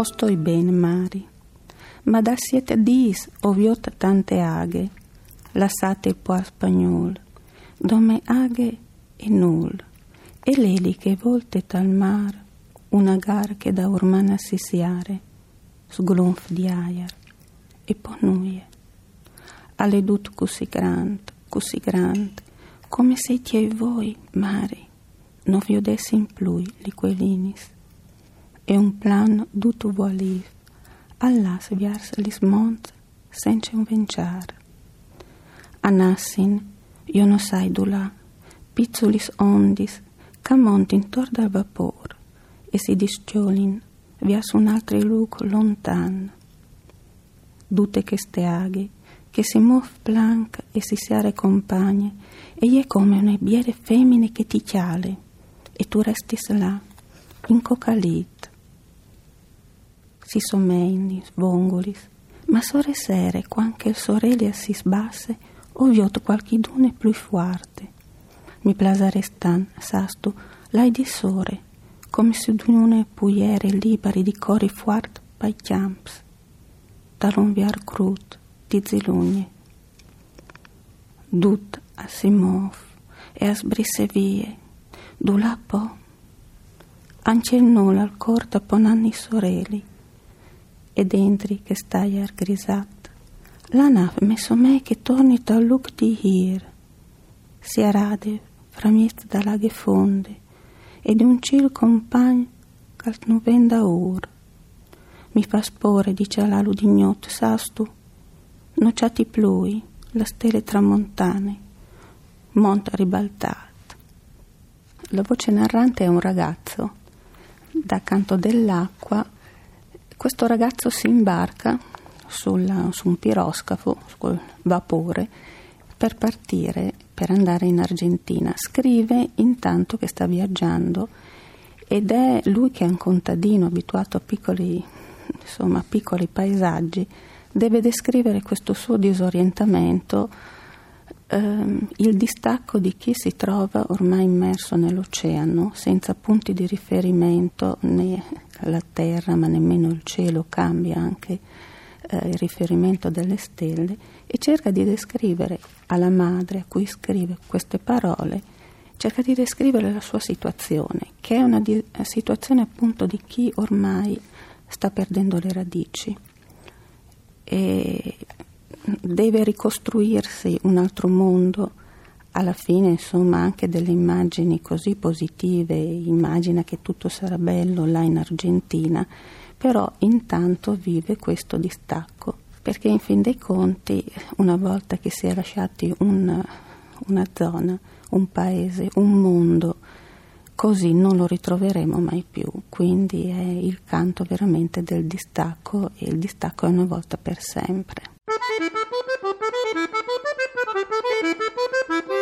O stoi bene, Mari, ma da siete dis oviot tante aghe, lasciate il po' spagnol, dome aghe e null, e l'eli che volte tal mar, una gar che da urmana si siare, sglonf di aiar, e ponuie. Alle dut così grande, così grande, come se ti voi, Mari, non vi odessi in plui li e un plan duto vuoliv, allas viars lis mont senza un venciar. Anassin, io non sai du là, pizzulis ondis, ca mont intor dal vapor, e si disciolin vias un altro luogo lontan. Dute che steaghe, che si muov blanca e si siare compagne, e è come una biere femmine che ti chiale, e tu resti là, incocalit si someini, svongolis, ma sore sere, quanche il sorelia si sbasse, oviot qualchidune più forte. Mi plasa restan, sastu, l'hai di sore, come se d'unione puiere liberi di cori fuart pai chiamps, talon viar crut, di zilugne. Dut a simov e a sbrisse vie, du la po, anche il nulla al corta ponanni soreli, ed entri che stai argrisat. La nave messo me che torni tal look di hir. Si arade framist da laghe fonde, ed un cil compagn calt nu venda ur. Mi fa spore, dice la ludignot, sastu, nociati plui, la stelle tramontane, monta ribaltat. La voce narrante è un ragazzo, da canto dell'acqua, questo ragazzo si imbarca sul, su un piroscafo, sul vapore, per partire, per andare in Argentina. Scrive intanto che sta viaggiando ed è lui che è un contadino abituato a piccoli, insomma, piccoli paesaggi, deve descrivere questo suo disorientamento, ehm, il distacco di chi si trova ormai immerso nell'oceano, senza punti di riferimento né la terra, ma nemmeno il cielo cambia anche eh, il riferimento delle stelle e cerca di descrivere alla madre a cui scrive queste parole, cerca di descrivere la sua situazione, che è una di- situazione appunto di chi ormai sta perdendo le radici. E deve ricostruirsi un altro mondo alla fine insomma anche delle immagini così positive, immagina che tutto sarà bello là in Argentina, però intanto vive questo distacco, perché in fin dei conti una volta che si è lasciati un, una zona, un paese, un mondo, così non lo ritroveremo mai più, quindi è il canto veramente del distacco e il distacco è una volta per sempre. Thank you.